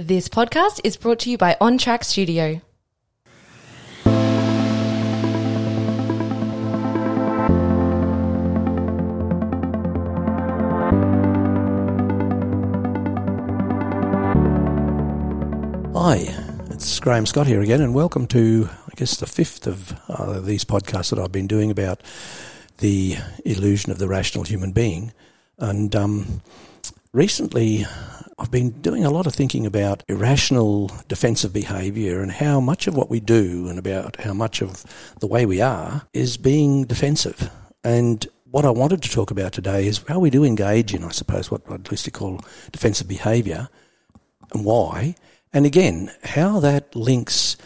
This podcast is brought to you by On Track Studio. Hi, it's Graham Scott here again, and welcome to, I guess, the fifth of uh, these podcasts that I've been doing about the illusion of the rational human being. And um, recently, I've been doing a lot of thinking about irrational defensive behaviour and how much of what we do and about how much of the way we are is being defensive. And what I wanted to talk about today is how we do engage in, I suppose, what I'd loosely call defensive behaviour and why. And again, how that links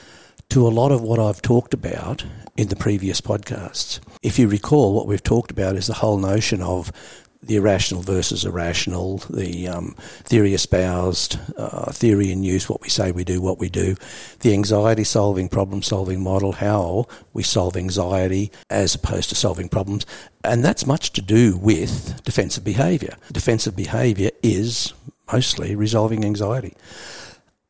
to a lot of what I've talked about in the previous podcasts. If you recall, what we've talked about is the whole notion of the irrational versus irrational, the um, theory espoused, uh, theory in use, what we say we do, what we do, the anxiety solving, problem solving model, how we solve anxiety as opposed to solving problems. And that's much to do with defensive behaviour. Defensive behaviour is mostly resolving anxiety.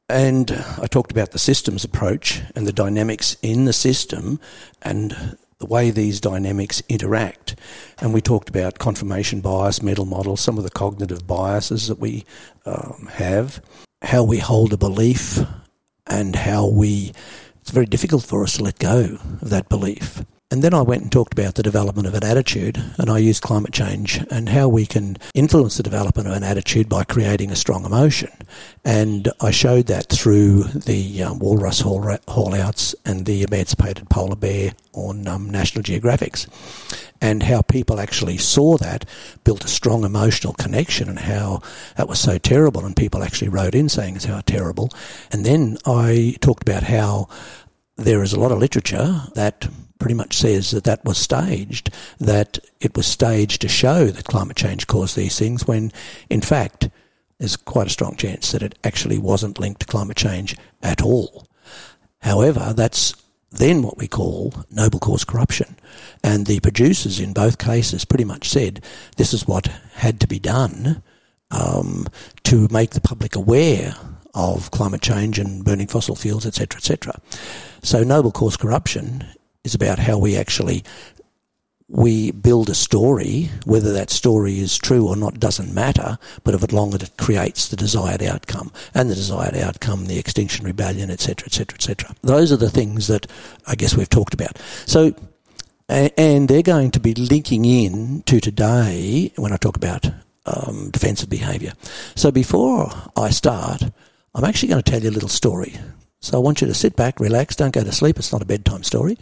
And I talked about the systems approach and the dynamics in the system and the way these dynamics interact. And we talked about confirmation bias, mental models, some of the cognitive biases that we um, have, how we hold a belief, and how we, it's very difficult for us to let go of that belief. And then I went and talked about the development of an attitude, and I used climate change and how we can influence the development of an attitude by creating a strong emotion. And I showed that through the um, walrus haul, haulouts and the emancipated polar bear on um, National Geographics, and how people actually saw that, built a strong emotional connection, and how that was so terrible, and people actually wrote in saying it's how terrible. And then I talked about how there is a lot of literature that pretty much says that that was staged, that it was staged to show that climate change caused these things, when in fact there's quite a strong chance that it actually wasn't linked to climate change at all. However, that's then what we call noble cause corruption. And the producers in both cases pretty much said this is what had to be done um, to make the public aware of climate change and burning fossil fuels, etc., etc. So noble cause corruption is about how we actually we build a story, whether that story is true or not doesn't matter, but if it long as it creates the desired outcome, and the desired outcome, the extinction rebellion, etc., etc., etc. Those are the things that I guess we've talked about. So, and they're going to be linking in to today when I talk about um, defensive behaviour. So before I start, I'm actually going to tell you a little story. So I want you to sit back, relax, don't go to sleep. It's not a bedtime story.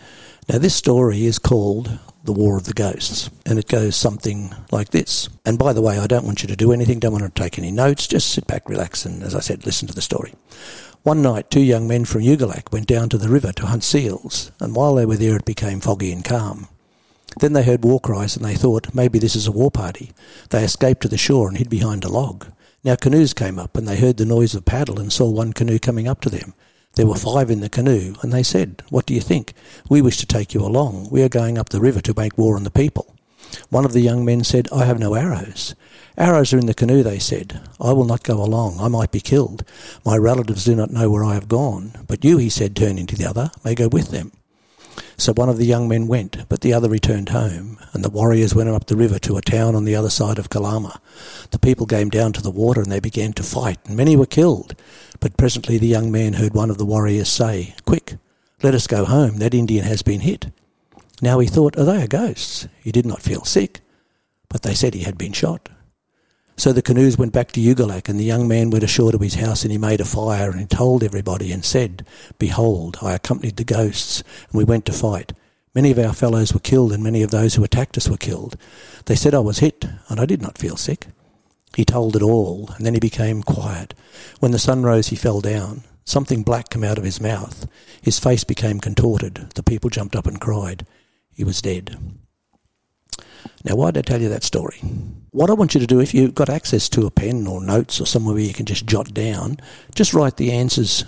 Now, this story is called The War of the Ghosts, and it goes something like this. And by the way, I don't want you to do anything, don't want to take any notes, just sit back, relax, and as I said, listen to the story. One night, two young men from Egulac went down to the river to hunt seals, and while they were there, it became foggy and calm. Then they heard war cries, and they thought, maybe this is a war party. They escaped to the shore and hid behind a log. Now canoes came up, and they heard the noise of paddle and saw one canoe coming up to them. There were five in the canoe, and they said, What do you think? We wish to take you along. We are going up the river to make war on the people. One of the young men said, I have no arrows. Arrows are in the canoe, they said. I will not go along. I might be killed. My relatives do not know where I have gone. But you, he said, turning to the other, may go with them. So one of the young men went, but the other returned home, and the warriors went up the river to a town on the other side of Kalama. The people came down to the water, and they began to fight, and many were killed. But presently the young man heard one of the warriors say, Quick, let us go home, that Indian has been hit. Now he thought, Are they ghosts? He did not feel sick, but they said he had been shot. So the canoes went back to Egulac, and the young man went ashore to his house, and he made a fire, and he told everybody, and said, Behold, I accompanied the ghosts, and we went to fight. Many of our fellows were killed, and many of those who attacked us were killed. They said I was hit, and I did not feel sick. He told it all, and then he became quiet. When the sun rose, he fell down. Something black came out of his mouth. His face became contorted. The people jumped up and cried. He was dead. Now, why did I tell you that story? What I want you to do, if you've got access to a pen or notes or somewhere where you can just jot down, just write the answers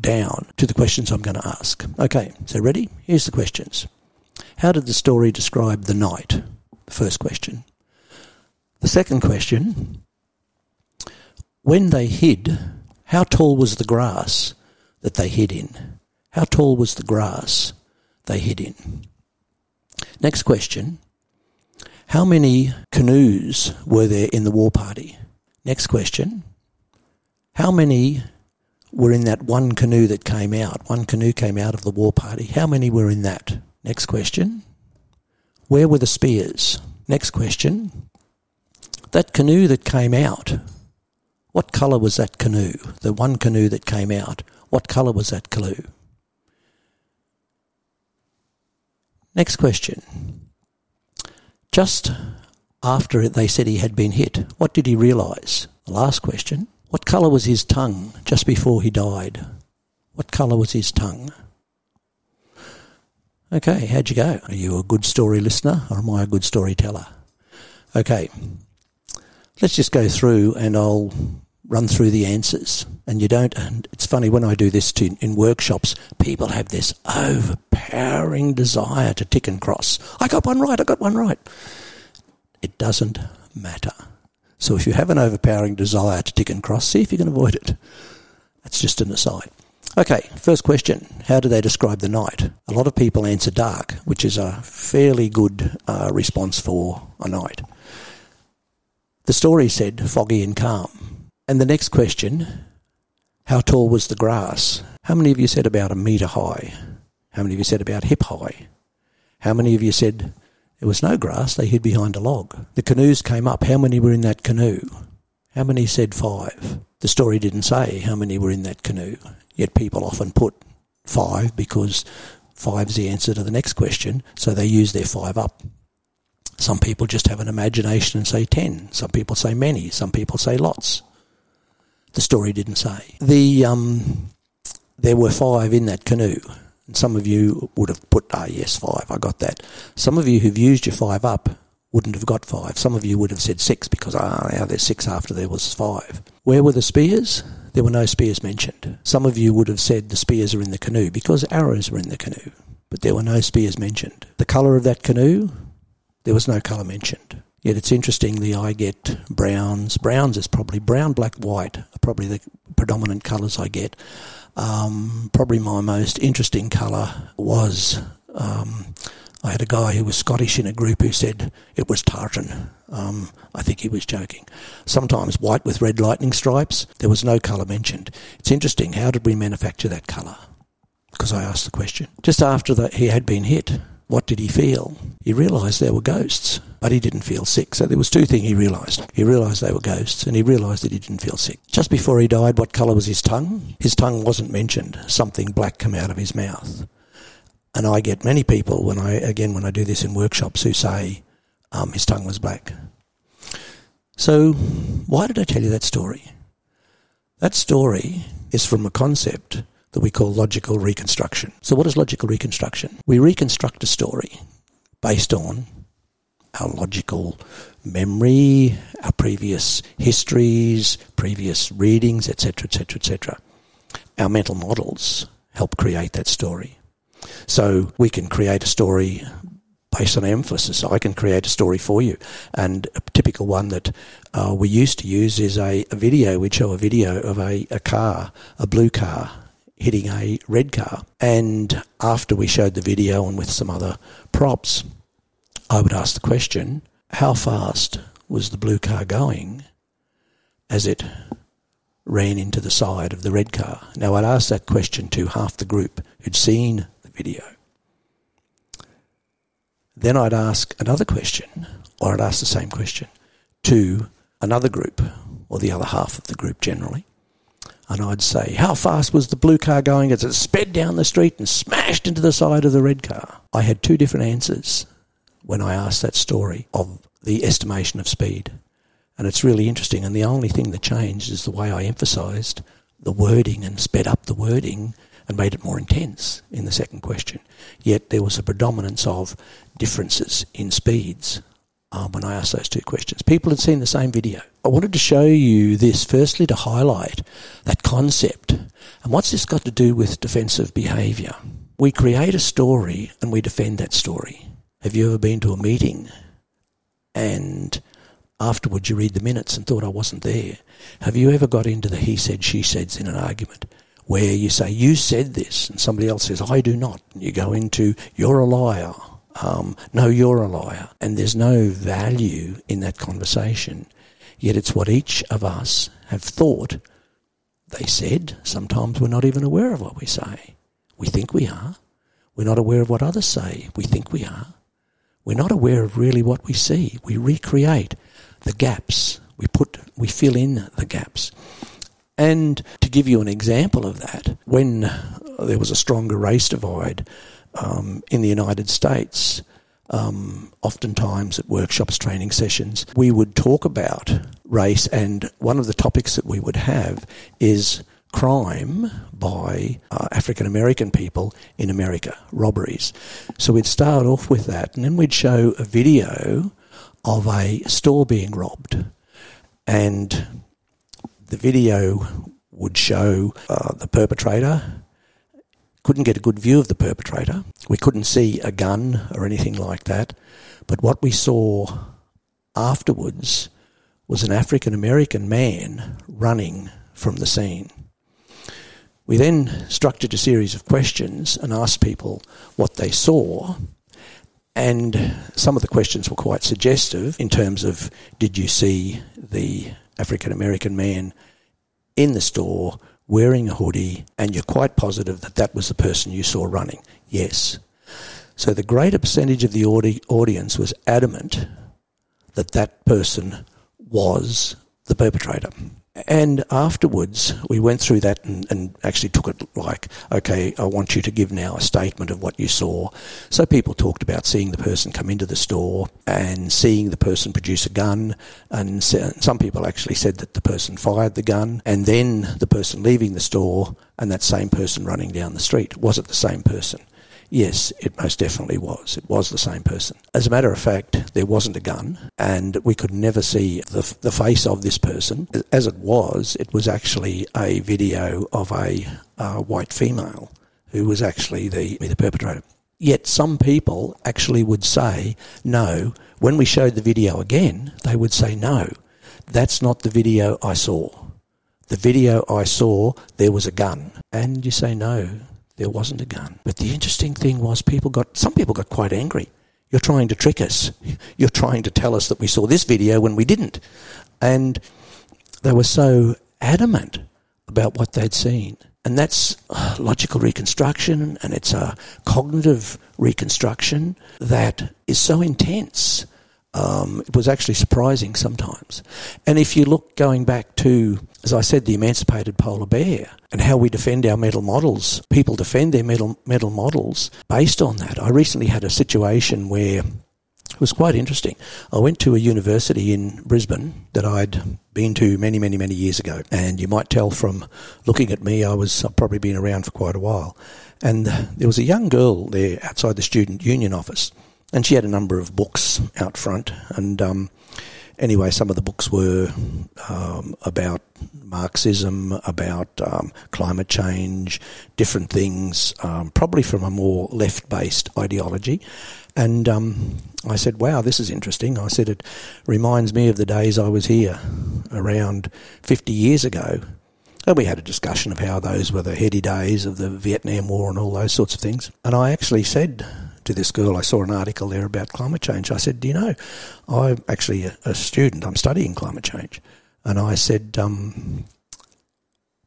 down to the questions I'm going to ask. Okay, so ready? Here's the questions. How did the story describe the night? The first question. The second question when they hid, How tall was the grass that they hid in? How tall was the grass they hid in? Next question. How many canoes were there in the war party? Next question. How many were in that one canoe that came out? One canoe came out of the war party. How many were in that? Next question. Where were the spears? Next question. That canoe that came out, what colour was that canoe? The one canoe that came out, what colour was that canoe? Next question. Just after they said he had been hit, what did he realise? The last question. What colour was his tongue just before he died? What colour was his tongue? Okay, how'd you go? Are you a good story listener or am I a good storyteller? Okay, let's just go through and I'll run through the answers. And you don't, and it's funny when I do this to, in workshops, people have this overpowering desire to tick and cross. I got one right, I got one right. It doesn't matter. So if you have an overpowering desire to tick and cross, see if you can avoid it. That's just an aside. Okay, first question. How do they describe the night? A lot of people answer dark, which is a fairly good uh, response for a night. The story said foggy and calm. And the next question, how tall was the grass? How many of you said about a metre high? How many of you said about hip high? How many of you said there was no grass, they hid behind a log? The canoes came up. How many were in that canoe? How many said five? The story didn't say how many were in that canoe. Yet people often put five because five's the answer to the next question, so they use their five up. Some people just have an imagination and say ten. Some people say many. Some people say lots. The story didn't say. The um, there were five in that canoe. And some of you would have put, ah, yes, five, I got that. Some of you who've used your five up wouldn't have got five. Some of you would have said six because, ah, now there's six after there was five. Where were the spears? There were no spears mentioned. Some of you would have said the spears are in the canoe because arrows were in the canoe, but there were no spears mentioned. The colour of that canoe? There was no colour mentioned. Yet it's interestingly, I get browns. Browns is probably brown, black, white are probably the predominant colours I get. Um, probably my most interesting colour was um, I had a guy who was Scottish in a group who said it was tartan. Um, I think he was joking. Sometimes white with red lightning stripes. There was no colour mentioned. It's interesting. How did we manufacture that colour? Because I asked the question. Just after that, he had been hit. What did he feel? He realised there were ghosts, but he didn't feel sick. So there was two things he realised. He realised they were ghosts, and he realised that he didn't feel sick. Just before he died, what colour was his tongue? His tongue wasn't mentioned. Something black came out of his mouth. And I get many people when I, again, when I do this in workshops who say um, his tongue was black. So why did I tell you that story? That story is from a concept that we call logical reconstruction. So what is logical reconstruction? We reconstruct a story based on our logical memory, our previous histories, previous readings, etc., etc., etc. Our mental models help create that story. So we can create a story based on emphasis. I can create a story for you. And a typical one that uh, we used to use is a, a video. We'd show a video of a, a car, a blue car, hitting a red car. And after we showed the video and with some other props, I would ask the question, how fast was the blue car going as it ran into the side of the red car? Now I'd ask that question to half the group who'd seen the video. Then I'd ask another question, or I'd ask the same question to another group, or the other half of the group generally. And I'd say, How fast was the blue car going as it sped down the street and smashed into the side of the red car? I had two different answers when I asked that story of the estimation of speed. And it's really interesting. And the only thing that changed is the way I emphasized the wording and sped up the wording and made it more intense in the second question. Yet there was a predominance of differences in speeds uh, when I asked those two questions. People had seen the same video. I wanted to show you this firstly to highlight that concept. And what's this got to do with defensive behaviour? We create a story and we defend that story. Have you ever been to a meeting and afterwards you read the minutes and thought I wasn't there. Have you ever got into the he said, she said in an argument where you say, you said this, and somebody else says, I do not. And you go into, you're a liar. Um, no, you're a liar. And there's no value in that conversation. Yet it's what each of us have thought they said. Sometimes we're not even aware of what we say. We think we are. We're not aware of what others say. We think we are. We're not aware of really what we see. We recreate the gaps. We put, we fill in the gaps. And to give you an example of that, when there was a stronger race divide um, in the United States, um, oftentimes at workshops, training sessions, we would talk about race, and one of the topics that we would have is crime by uh, African American people in America, robberies. So we'd start off with that, and then we'd show a video of a store being robbed. And the video would show uh, the perpetrator. Couldn't get a good view of the perpetrator. We couldn't see a gun or anything like that. But what we saw afterwards was an African American man running from the scene. We then structured a series of questions and asked people what they saw. And some of the questions were quite suggestive in terms of did you see the African American man in the store wearing a hoodie and you're quite positive that that was the person you saw running? Yes. So the greater percentage of the audi- audience was adamant that that person was the perpetrator. And afterwards, we went through that and, and, actually took it like, okay, I want you to give now a statement of what you saw. So people talked about seeing the person come into the store and seeing the person produce a gun. And some people actually said that the person fired the gun and then the person leaving the store and that same person running down the street. Was it the same person? Yes, it most definitely was. It was the same person. As a matter of fact, there wasn't a gun, and we could never see the, the face of this person. As it was, it was actually a video of a white female who was actually the, the perpetrator. Yet some people actually would say, no, when we showed the video again, they would say, no, that's not the video I saw. The video I saw, there was a gun. And you say, no, there wasn't a gun. But the interesting thing was people got, some people got quite angry. You're trying to trick us. You're trying to tell us that we saw this video when we didn't. And they were so adamant about what they'd seen. And that's uh, logical reconstruction and it's a cognitive reconstruction that is so intense um, it was actually surprising sometimes. And if you look going back to, as I said, the emancipated polar bear and how we defend our metal models, people defend their metal, mental models based on that. I recently had a situation where it was quite interesting. I went to a university in Brisbane that I'd been to many, many, many years ago. And you might tell from looking at me, I was I've probably been around for quite a while. And there was a young girl there outside the student union office and she had a number of books out front. And um, anyway, some of the books were um, about Marxism, about um, climate change, different things, um, probably from a more left based ideology. And um, I said, wow, this is interesting. I said, it reminds me of the days I was here around 50 years ago. And we had a discussion of how those were the heady days of the Vietnam War and all those sorts of things. And I actually said to this girl, I saw an article there about climate change. I said, Do you know, I'm actually a, a student, I'm studying climate change. And I said, um,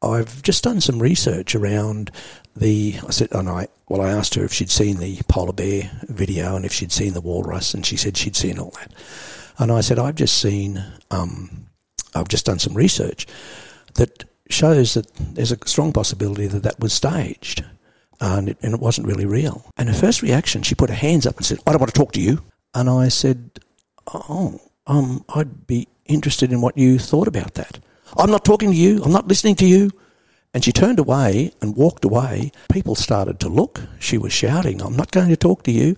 I've just done some research around the. I said, and I well, I asked her if she'd seen the polar bear video and if she'd seen the walrus, and she said she'd seen all that. And I said, I've just seen, um, I've just done some research that shows that there's a strong possibility that that was staged and it, and it wasn't really real. And her first reaction, she put her hands up and said, I don't want to talk to you. And I said, Oh, um, I'd be interested in what you thought about that. I'm not talking to you. I'm not listening to you. And she turned away and walked away. People started to look. She was shouting, I'm not going to talk to you.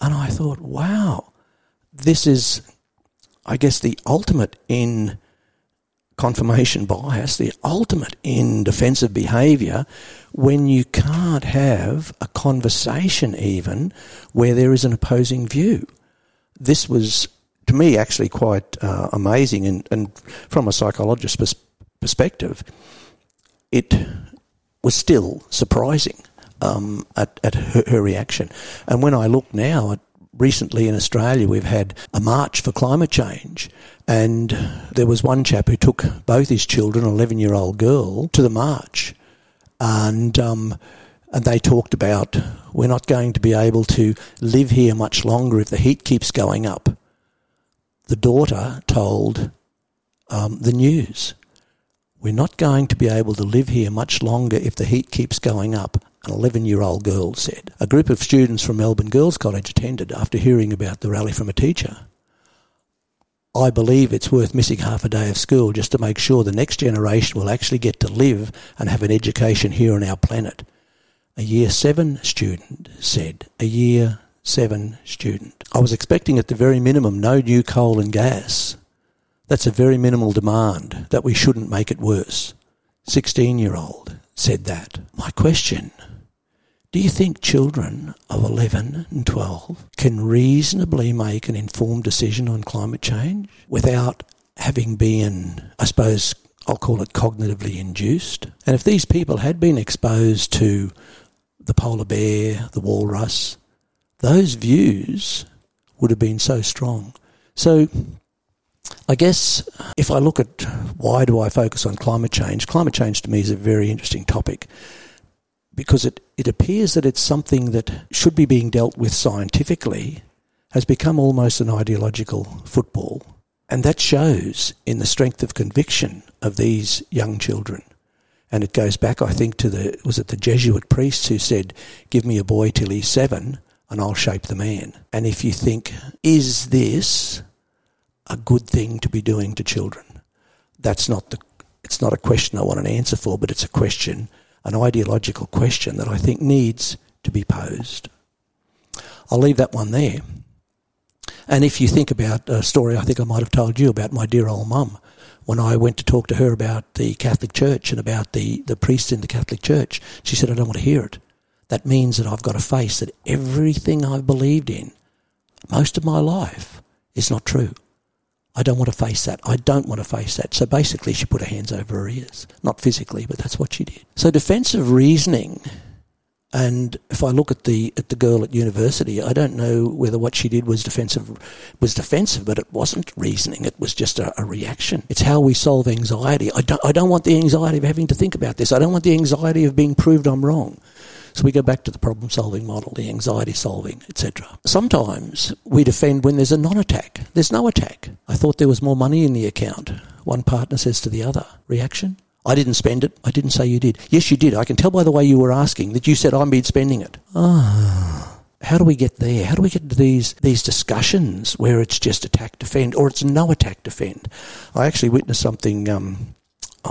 And I thought, wow, this is, I guess, the ultimate in confirmation bias, the ultimate in defensive behaviour, when you can't have a conversation even where there is an opposing view. This was to me, actually quite uh, amazing. And, and from a psychologist's pers- perspective, it was still surprising um, at, at her, her reaction. And when I look now at recently in Australia, we've had a march for climate change. And there was one chap who took both his children, an 11 year old girl, to the march. And, um, and they talked about we're not going to be able to live here much longer if the heat keeps going up. The daughter told um, the news, we're not going to be able to live here much longer if the heat keeps going up an 11 year old girl said. A group of students from Melbourne Girls College attended after hearing about the rally from a teacher. I believe it's worth missing half a day of school just to make sure the next generation will actually get to live and have an education here on our planet. A year seven student said, a year seven student. I was expecting at the very minimum no new coal and gas. That's a very minimal demand that we shouldn't make it worse. 16 year old said that. My question do you think children of 11 and 12 can reasonably make an informed decision on climate change without having been, I suppose, I'll call it cognitively induced? And if these people had been exposed to the polar bear, the walrus, those views would have been so strong. So I guess if I look at why do I focus on climate change, climate change to me is a very interesting topic because it, it appears that it's something that should be being dealt with scientifically, has become almost an ideological football. And that shows in the strength of conviction of these young children. And it goes back, I think, to the, was it the Jesuit priests who said, give me a boy till he's seven and I'll shape the man. And if you think, is this a good thing to be doing to children? That's not the, it's not a question I want an answer for, but it's a question an ideological question that I think needs to be posed. I'll leave that one there. And if you think about a story I think I might have told you about my dear old mum, when I went to talk to her about the Catholic Church and about the, the priests in the Catholic Church, she said, I don't want to hear it. That means that I've got to face that everything I've believed in most of my life is not true. I don't want to face that. I don't want to face that. So basically, she put her hands over her ears. Not physically, but that's what she did. So defensive reasoning, and if I look at the at the girl at university, I don't know whether what she did was defensive was defensive, but it wasn't reasoning. It was just a, a reaction. It's how we solve anxiety. I don't I don't want the anxiety of having to think about this. I don't want the anxiety of being proved I'm wrong. So we go back to the problem solving model, the anxiety solving, etc. Sometimes we defend when there's a non attack. There's no attack. I thought there was more money in the account. One partner says to the other, reaction? I didn't spend it. I didn't say you did. Yes, you did. I can tell by the way you were asking that you said I've been spending it. Ah. How do we get there? How do we get to these these discussions where it's just attack defend or it's no attack defend? I actually witnessed something um, oh,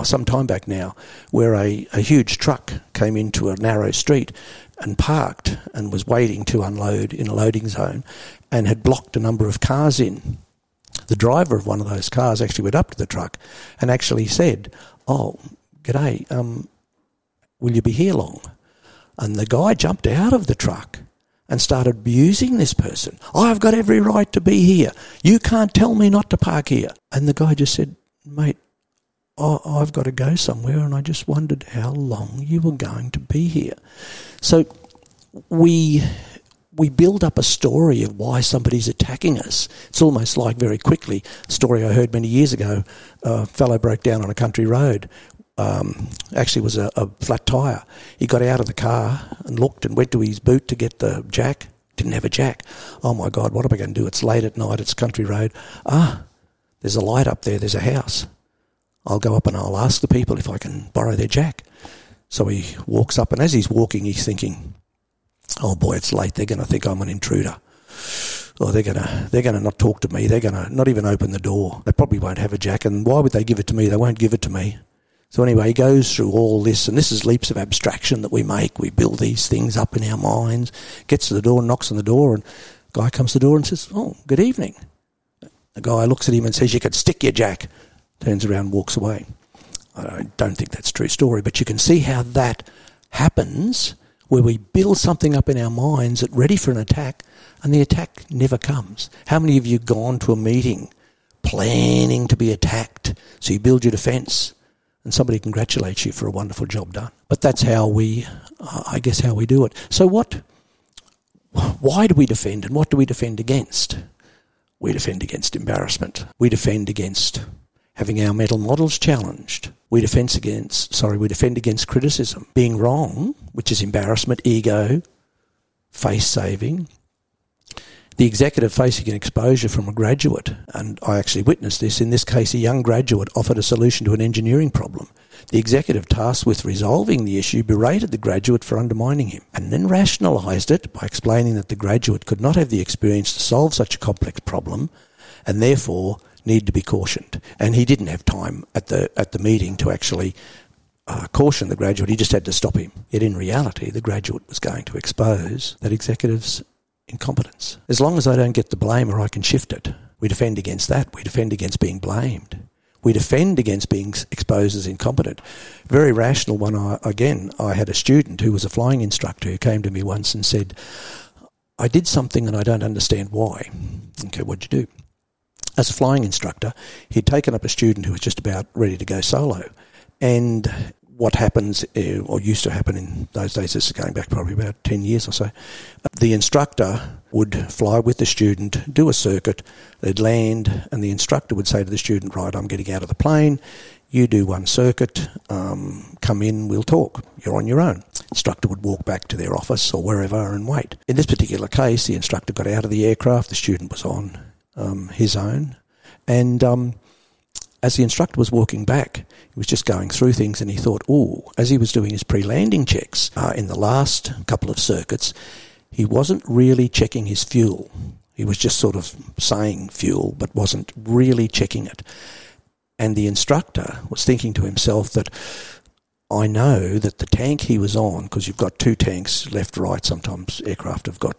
some time back now, where a, a huge truck came into a narrow street and parked and was waiting to unload in a loading zone and had blocked a number of cars in. The driver of one of those cars actually went up to the truck and actually said, Oh, g'day, um, will you be here long? And the guy jumped out of the truck and started abusing this person. I've got every right to be here. You can't tell me not to park here. And the guy just said, Mate, oh, I've got to go somewhere, and I just wondered how long you were going to be here. So we we build up a story of why somebody's attacking us. It's almost like very quickly a story I heard many years ago. A fellow broke down on a country road. Um, actually, was a, a flat tire. He got out of the car and looked and went to his boot to get the jack. Didn't have a jack. Oh my God, what am I going to do? It's late at night. It's country road. Ah, there's a light up there. There's a house. I'll go up and I'll ask the people if I can borrow their jack. So he walks up, and as he's walking, he's thinking, "Oh boy, it's late. They're going to think I'm an intruder." Or they're gonna they're gonna not talk to me. They're gonna not even open the door. They probably won't have a jack. And why would they give it to me? They won't give it to me. So anyway, he goes through all this, and this is leaps of abstraction that we make. We build these things up in our minds. Gets to the door, knocks on the door, and guy comes to the door and says, "Oh, good evening." The guy looks at him and says, "You could stick your jack." Turns around, walks away. I don't think that's a true story, but you can see how that happens where we build something up in our minds that ready for an attack and the attack never comes. How many of you gone to a meeting planning to be attacked? So you build your defense and somebody congratulates you for a wonderful job done. But that's how we, uh, I guess, how we do it. So what, why do we defend and what do we defend against? We defend against embarrassment. We defend against having our mental models challenged. We defend against, sorry, we defend against criticism. Being wrong, which is embarrassment, ego, face saving. The executive facing an exposure from a graduate, and I actually witnessed this, in this case a young graduate offered a solution to an engineering problem. The executive tasked with resolving the issue berated the graduate for undermining him, and then rationalised it by explaining that the graduate could not have the experience to solve such a complex problem, and therefore need to be cautioned. And he didn't have time at the at the meeting to actually uh, caution the graduate. He just had to stop him. Yet in reality, the graduate was going to expose that executive's incompetence. As long as I don't get the blame or I can shift it, we defend against that. We defend against being blamed. We defend against being exposed as incompetent. Very rational one. I, again, I had a student who was a flying instructor who came to me once and said, I did something and I don't understand why. Okay, what'd you do? As a flying instructor, he'd taken up a student who was just about ready to go solo. And what happens, uh, or used to happen in those days, this is going back probably about 10 years or so, the instructor would fly with the student, do a circuit, they'd land, and the instructor would say to the student, Right, I'm getting out of the plane, you do one circuit, um, come in, we'll talk. You're on your own. Instructor would walk back to their office or wherever and wait. In this particular case, the instructor got out of the aircraft, the student was on um, his own. And um, as the instructor was walking back, he was just going through things and he thought, oh, as he was doing his pre landing checks uh, in the last couple of circuits, he wasn't really checking his fuel. He was just sort of saying fuel, but wasn't really checking it. And the instructor was thinking to himself that I know that the tank he was on, because you've got two tanks, left, right, sometimes aircraft have got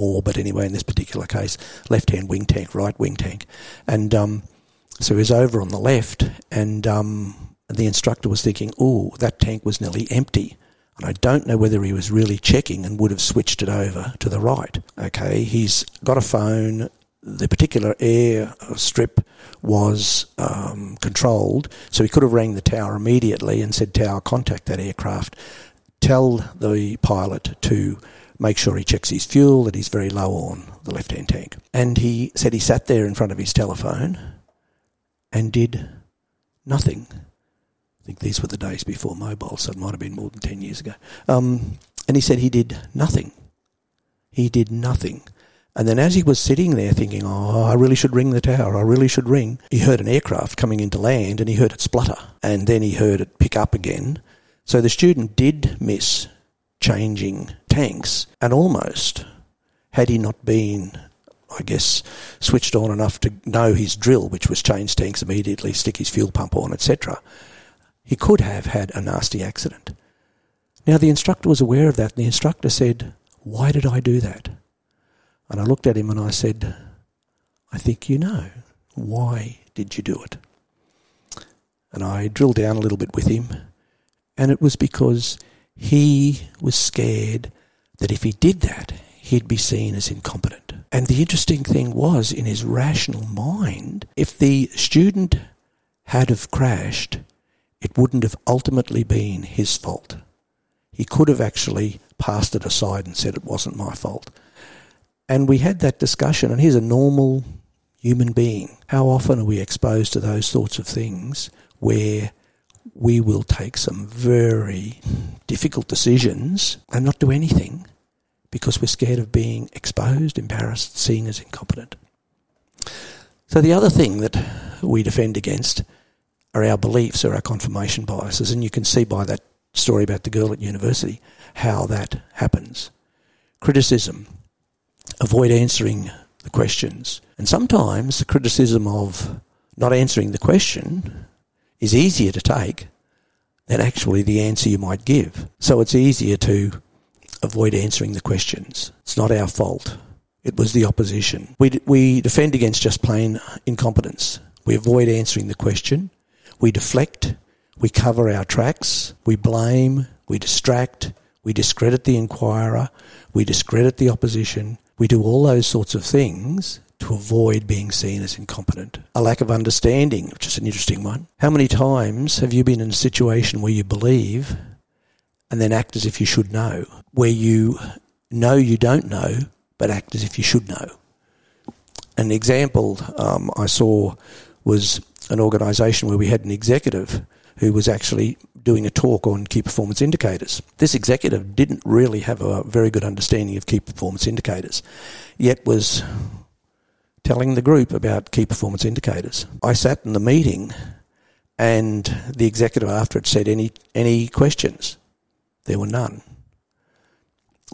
more, but anyway, in this particular case, left hand wing tank, right wing tank. And um, so he was over on the left, and um, the instructor was thinking, oh, that tank was nearly empty. And I don't know whether he was really checking and would have switched it over to the right. Okay, he's got a phone. The particular air strip was um, controlled, so he could have rang the tower immediately and said, Tower, contact that aircraft. Tell the pilot to make sure he checks his fuel, that he's very low on the left hand tank. And he said he sat there in front of his telephone and did nothing. I think these were the days before mobile, so it might have been more than 10 years ago. Um, and he said he did nothing. He did nothing. And then as he was sitting there thinking, oh, I really should ring the tower, I really should ring, he heard an aircraft coming into land and he heard it splutter. And then he heard it pick up again. So the student did miss changing tanks, and almost, had he not been, I guess, switched on enough to know his drill, which was change tanks immediately, stick his fuel pump on, etc., he could have had a nasty accident. Now, the instructor was aware of that, and the instructor said, Why did I do that? And I looked at him and I said, I think you know. Why did you do it? And I drilled down a little bit with him, and it was because he was scared that if he did that, he'd be seen as incompetent. And the interesting thing was, in his rational mind, if the student had have crashed, it wouldn't have ultimately been his fault. He could have actually passed it aside and said it wasn't my fault. And we had that discussion, and he's a normal human being. How often are we exposed to those sorts of things where we will take some very difficult decisions and not do anything because we're scared of being exposed, embarrassed, seen as incompetent. So the other thing that we defend against are our beliefs or our confirmation biases, and you can see by that story about the girl at university how that happens. Criticism, avoid answering the questions, and sometimes the criticism of not answering the question is easier to take than actually the answer you might give. So it's easier to avoid answering the questions. It's not our fault. It was the opposition. We, we defend against just plain incompetence. We avoid answering the question. We deflect. We cover our tracks. We blame. We distract. we discredit the inquirer, we discredit the opposition, we do all those sorts of things to avoid being seen as incompetent. A lack of understanding, which is an interesting one. How many times have you been in a situation where you believe and then act as if you should know, where you know you don't know, but act as if you should know? An example um, I saw was an organisation where we had an executive who was actually doing a talk on key performance indicators. This executive didn't really have a very good understanding of key performance indicators, yet was telling the group about key performance indicators. I sat in the meeting and the executive after it said any any questions. There were none.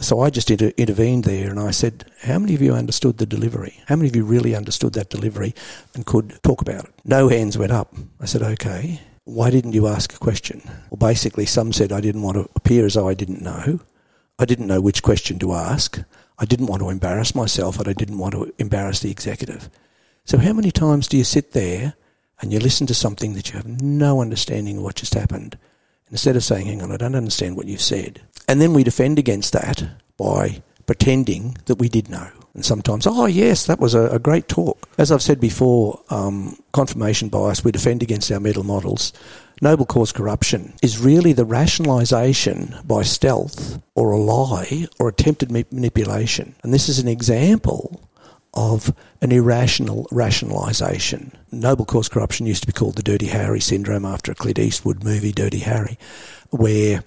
So I just inter- intervened there and I said, How many of you understood the delivery? How many of you really understood that delivery and could talk about it? No hands went up. I said, Okay, why didn't you ask a question? Well, basically, some said I didn't want to appear as though I didn't know. I didn't know which question to ask. I didn't want to embarrass myself and I didn't want to embarrass the executive. So, how many times do you sit there and you listen to something that you have no understanding of what just happened? Instead of saying, hang on, I don't understand what you said. And then we defend against that by pretending that we did know. And sometimes, oh, yes, that was a, a great talk. As I've said before, um, confirmation bias, we defend against our mental models. Noble cause corruption is really the rationalisation by stealth or a lie or attempted manipulation. And this is an example of an irrational rationalisation. Noble cause corruption used to be called the Dirty Harry syndrome after a Clint Eastwood movie, Dirty Harry, where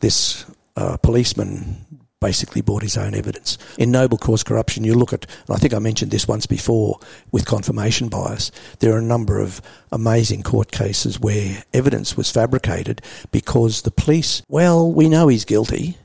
this uh, policeman basically bought his own evidence. In noble cause corruption, you look at, and I think I mentioned this once before with confirmation bias, there are a number of amazing court cases where evidence was fabricated because the police, well, we know he's guilty.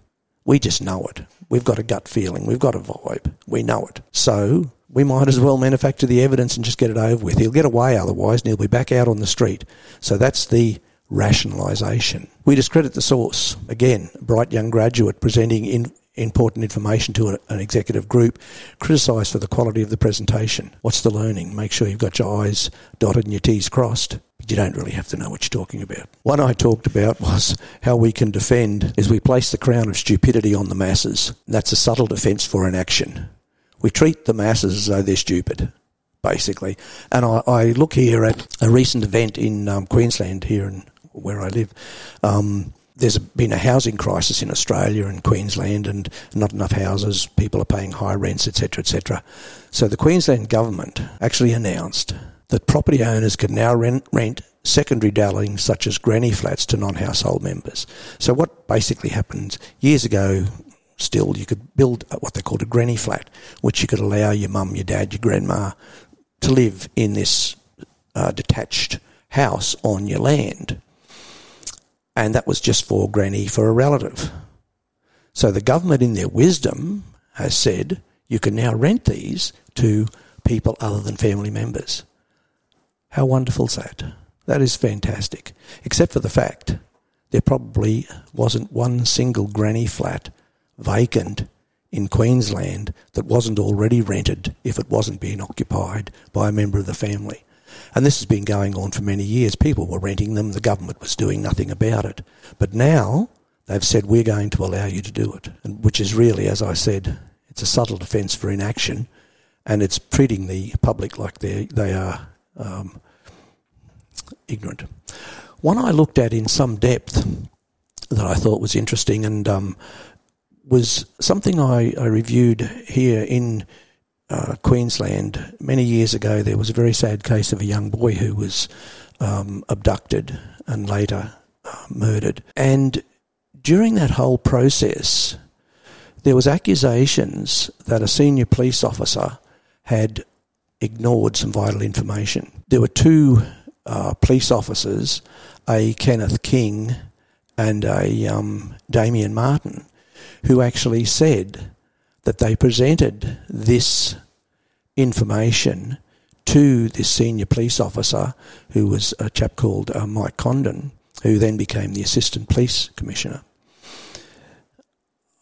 We just know it. We've got a gut feeling. We've got a vibe. We know it. So we might as well manufacture the evidence and just get it over with. He'll get away otherwise and he'll be back out on the street. So that's the rationalisation. We discredit the source. Again, bright young graduate presenting in important information to an executive group, criticised for the quality of the presentation. What's the learning? Make sure you've got your I's dotted and your T's crossed. But you don't really have to know what you're talking about. One I talked about was how we can defend is we place the crown of stupidity on the masses. That's a subtle defence for inaction. We treat the masses as though they're stupid, basically. And I, I look here at a recent event in um, Queensland, here in where I live. Um, there's been a housing crisis in Australia and Queensland, and not enough houses. People are paying high rents, etc., etc. So the Queensland government actually announced that property owners can now rent, rent secondary dwellings such as granny flats to non-household members. So what basically happens years ago, still you could build what they called a granny flat, which you could allow your mum, your dad, your grandma to live in this uh, detached house on your land. And that was just for granny for a relative. So the government, in their wisdom, has said you can now rent these to people other than family members. How wonderful is that? That is fantastic. Except for the fact there probably wasn't one single granny flat vacant in Queensland that wasn't already rented if it wasn't being occupied by a member of the family. And this has been going on for many years. People were renting them, the government was doing nothing about it. But now they've said, we're going to allow you to do it, and which is really, as I said, it's a subtle defence for inaction, and it's treating the public like they they are um, ignorant. One I looked at in some depth that I thought was interesting, and um, was something I, I reviewed here in uh, Queensland many years ago. There was a very sad case of a young boy who was um, abducted and later uh, murdered. And during that whole process, there was accusations that a senior police officer had ignored some vital information. There were two uh, police officers, a Kenneth King and a um, Damien Martin, who actually said that they presented this information to this senior police officer, who was a chap called uh, Mike Condon, who then became the assistant police commissioner.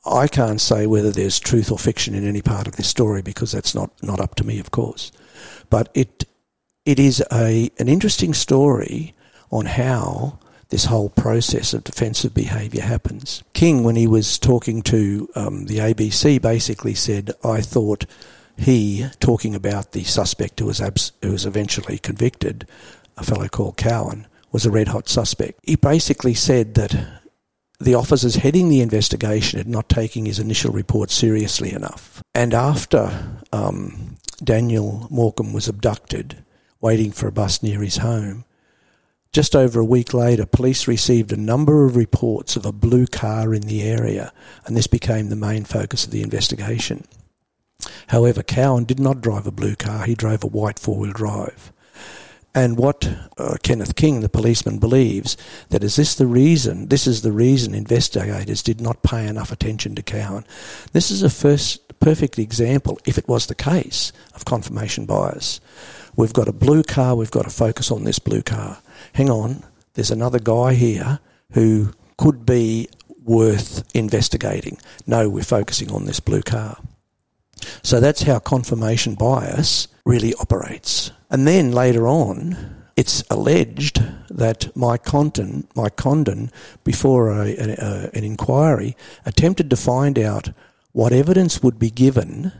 I can't say whether there's truth or fiction in any part of this story because that's not, not up to me, of course. But it it is a an interesting story on how this whole process of defensive behaviour happens. King, when he was talking to um, the ABC, basically said, I thought he, talking about the suspect who was, abs- who was eventually convicted, a fellow called Cowan, was a red hot suspect. He basically said that the officers heading the investigation had not taken his initial report seriously enough. And after um, Daniel Morcombe was abducted, waiting for a bus near his home, just over a week later, police received a number of reports of a blue car in the area, and this became the main focus of the investigation. However, Cowan did not drive a blue car, he drove a white four wheel drive. And what uh, Kenneth King, the policeman, believes that is this the reason, this is the reason investigators did not pay enough attention to Cowan. This is a first perfect example, if it was the case, of confirmation bias. We've got a blue car, we've got to focus on this blue car hang on, there's another guy here who could be worth investigating. No, we're focusing on this blue car. So that's how confirmation bias really operates. And then later on, it's alleged that Mike Condon, Mike Condon before a, a, an inquiry, attempted to find out what evidence would be given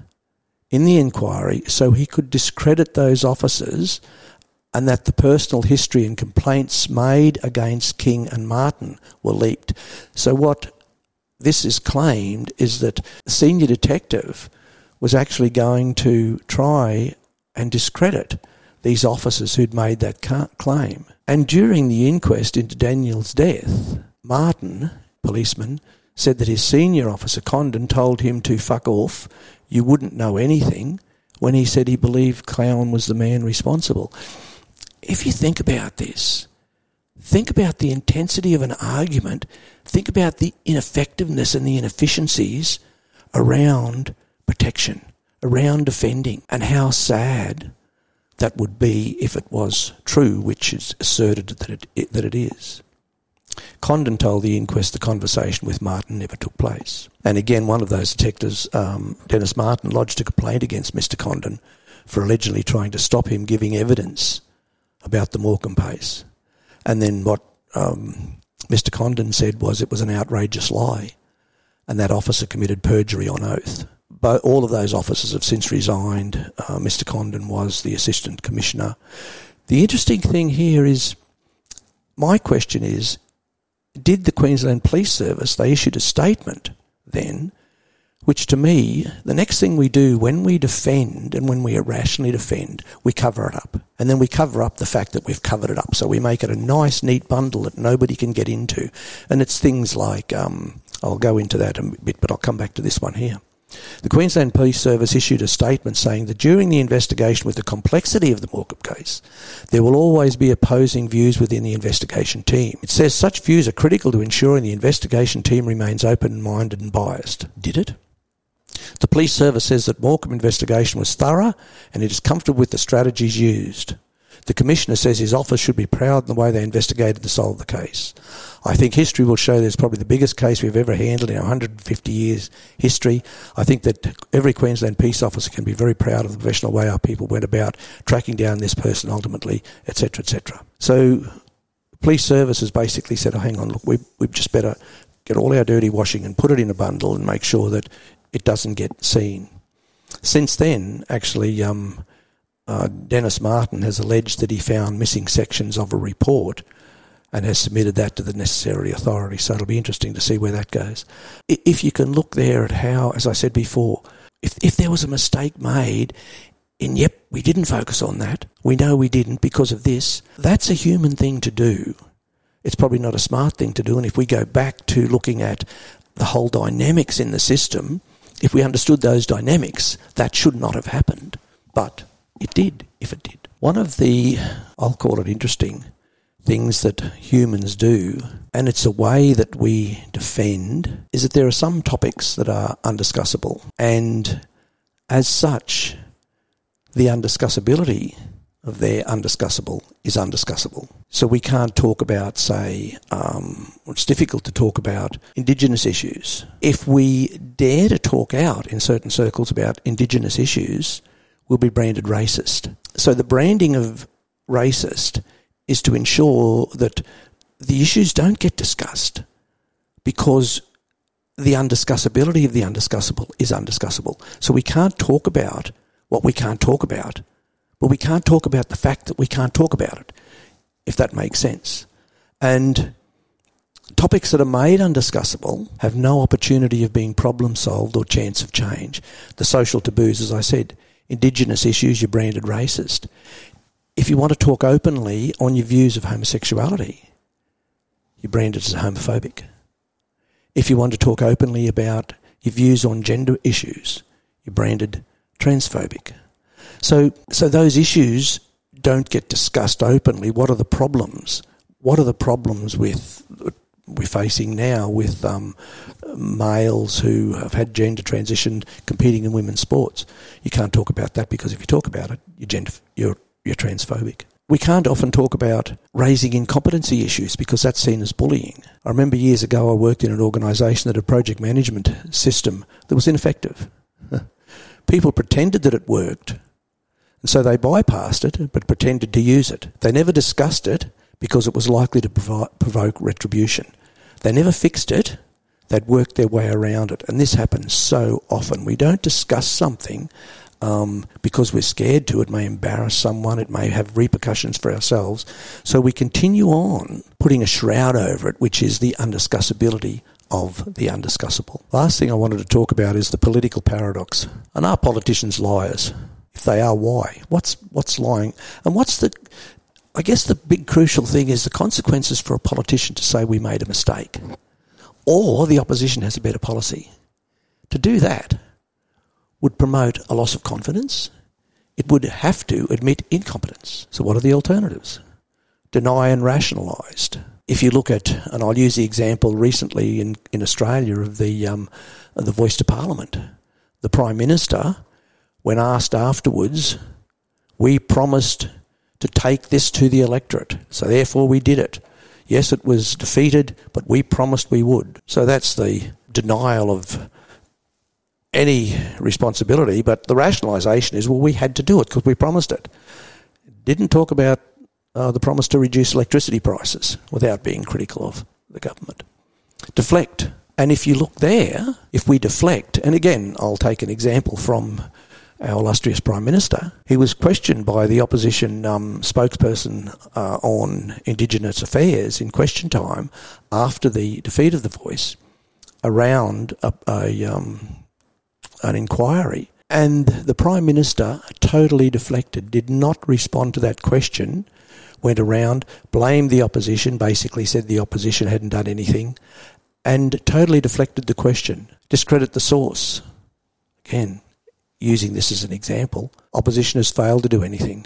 in the inquiry so he could discredit those officers and that the personal history and complaints made against King and Martin were leaked. So what this is claimed is that the senior detective was actually going to try and discredit these officers who'd made that claim. And during the inquest into Daniel's death, Martin, policeman, said that his senior officer Condon told him to fuck off, you wouldn't know anything, when he said he believed Cowan was the man responsible if you think about this, think about the intensity of an argument, think about the ineffectiveness and the inefficiencies around protection, around defending, and how sad that would be if it was true, which is asserted that it, that it is. Condon told the inquest the conversation with Martin never took place. And again, one of those detectives, um, Dennis Martin, lodged a complaint against Mr. Condon for allegedly trying to stop him giving evidence about the Morcombe pace. And then what um, Mr. Condon said was it was an outrageous lie, and that officer committed perjury on oath. But all of those officers have since resigned. Uh, Mr. Condon was the assistant commissioner. The interesting thing here is my question is did the Queensland Police Service, they issued a statement then which to me, the next thing we do when we defend and when we irrationally defend, we cover it up. And then we cover up the fact that we've covered it up. So we make it a nice, neat bundle that nobody can get into. And it's things like, um, I'll go into that a bit, but I'll come back to this one here. The Queensland Police Service issued a statement saying that during the investigation with the complexity of the Morcombe case, there will always be opposing views within the investigation team. It says such views are critical to ensuring the investigation team remains open-minded and biased. Did it? The police service says that Morcombe investigation was thorough and it is comfortable with the strategies used. The Commissioner says his office should be proud in the way they investigated to solve the case. I think history will show there's probably the biggest case we've ever handled in 150 years history. I think that every Queensland peace officer can be very proud of the professional way our people went about tracking down this person ultimately, etc., etc. So, police service has basically said, oh, hang on, look, we, we just better get all our dirty washing and put it in a bundle and make sure that it doesn't get seen. Since then, actually, um, uh, Dennis Martin has alleged that he found missing sections of a report and has submitted that to the necessary authority. So it'll be interesting to see where that goes. If you can look there at how, as I said before, if, if there was a mistake made, and yep, we didn't focus on that, we know we didn't because of this, that's a human thing to do. It's probably not a smart thing to do. And if we go back to looking at the whole dynamics in the system, if we understood those dynamics, that should not have happened. But it did, if it did. One of the, I'll call it interesting, things that humans do, and it's a way that we defend, is that there are some topics that are undiscussable. And as such, the undiscussability their undiscussable is undiscussable. So we can't talk about, say, um, it's difficult to talk about Indigenous issues. If we dare to talk out in certain circles about Indigenous issues, we'll be branded racist. So the branding of racist is to ensure that the issues don't get discussed because the undiscussability of the undiscussable is undiscussable. So we can't talk about what we can't talk about, but we can't talk about the fact that we can't talk about it, if that makes sense. And topics that are made undiscussable have no opportunity of being problem solved or chance of change. The social taboos, as I said, Indigenous issues, you're branded racist. If you want to talk openly on your views of homosexuality, you're branded as homophobic. If you want to talk openly about your views on gender issues, you're branded transphobic. So, so those issues don't get discussed openly. What are the problems? What are the problems with we're facing now with um, males who have had gender transition competing in women's sports? You can't talk about that because if you talk about it, you're gender, you're you're transphobic. We can't often talk about raising incompetency issues because that's seen as bullying. I remember years ago I worked in an organisation that had a project management system that was ineffective. People pretended that it worked, so they bypassed it but pretended to use it. They never discussed it because it was likely to provo- provoke retribution. They never fixed it, they'd worked their way around it. And this happens so often. We don't discuss something um, because we're scared to. It may embarrass someone, it may have repercussions for ourselves. So we continue on putting a shroud over it, which is the undiscussability of the undiscussable. Last thing I wanted to talk about is the political paradox. And are politicians liars? If they are, why? What's what's lying? And what's the I guess the big crucial thing is the consequences for a politician to say we made a mistake. Or the opposition has a better policy. To do that would promote a loss of confidence. It would have to admit incompetence. So what are the alternatives? Deny and rationalised if you look at, and I'll use the example recently in, in Australia of the, um, the voice to Parliament, the Prime Minister, when asked afterwards, we promised to take this to the electorate, so therefore we did it. Yes, it was defeated, but we promised we would. So that's the denial of any responsibility, but the rationalisation is, well, we had to do it because we promised it. Didn't talk about uh, the promise to reduce electricity prices without being critical of the government. Deflect. And if you look there, if we deflect, and again, I'll take an example from our illustrious Prime Minister. He was questioned by the opposition um, spokesperson uh, on Indigenous affairs in question time after the defeat of the Voice around a, a um, an inquiry. And the Prime Minister totally deflected, did not respond to that question, went around, blamed the opposition, basically said the opposition hadn't done anything, and totally deflected the question. Discredit the source. Again, using this as an example, opposition has failed to do anything.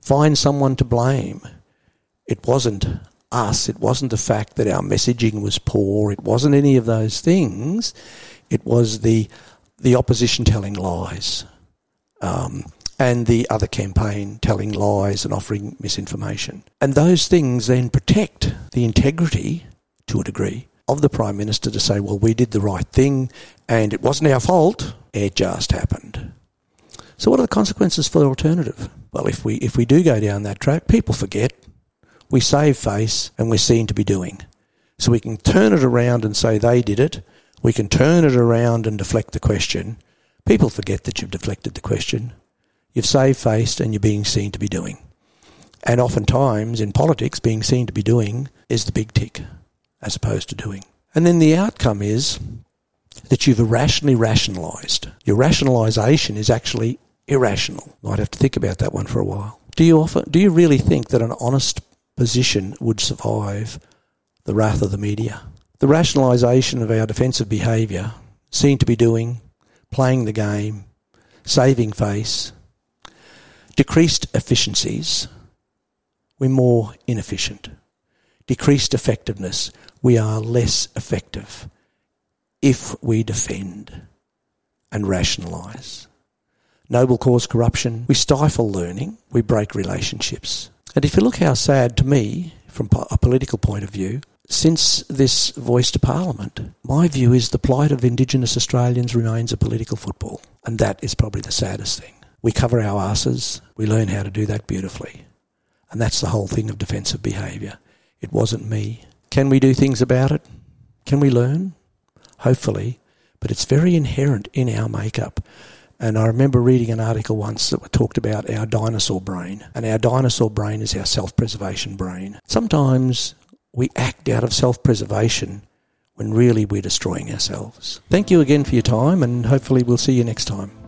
Find someone to blame. It wasn't us. It wasn't the fact that our messaging was poor. It wasn't any of those things. It was the the opposition telling lies. Um, and the other campaign telling lies and offering misinformation. And those things then protect the integrity, to a degree, of the Prime Minister to say, well, we did the right thing and it wasn't our fault, it just happened. So what are the consequences for the alternative? Well, if we, if we do go down that track, people forget. We save face and we're seen to be doing. So we can turn it around and say they did it. We can turn it around and deflect the question. People forget that you've deflected the question you've saved face and you're being seen to be doing. And oftentimes in politics, being seen to be doing is the big tick as opposed to doing. And then the outcome is that you've irrationally rationalised. Your rationalisation is actually irrational. Might have to think about that one for a while. Do you offer, do you really think that an honest position would survive the wrath of the media? The rationalisation of our defensive behaviour, seen to be doing, playing the game, saving face, Decreased efficiencies, we're more inefficient. Decreased effectiveness, we are less effective if we defend and rationalise. Noble cause corruption, we stifle learning, we break relationships. And if you look how sad to me, from a political point of view, since this voice to Parliament, my view is the plight of Indigenous Australians remains a political football. And that is probably the saddest thing. We cover our asses. We learn how to do that beautifully. And that's the whole thing of defensive behaviour. It wasn't me. Can we do things about it? Can we learn? Hopefully, but it's very inherent in our makeup. And I remember reading an article once that talked about our dinosaur brain. And our dinosaur brain is our self preservation brain. Sometimes we act out of self preservation when really we're destroying ourselves. Thank you again for your time, and hopefully, we'll see you next time.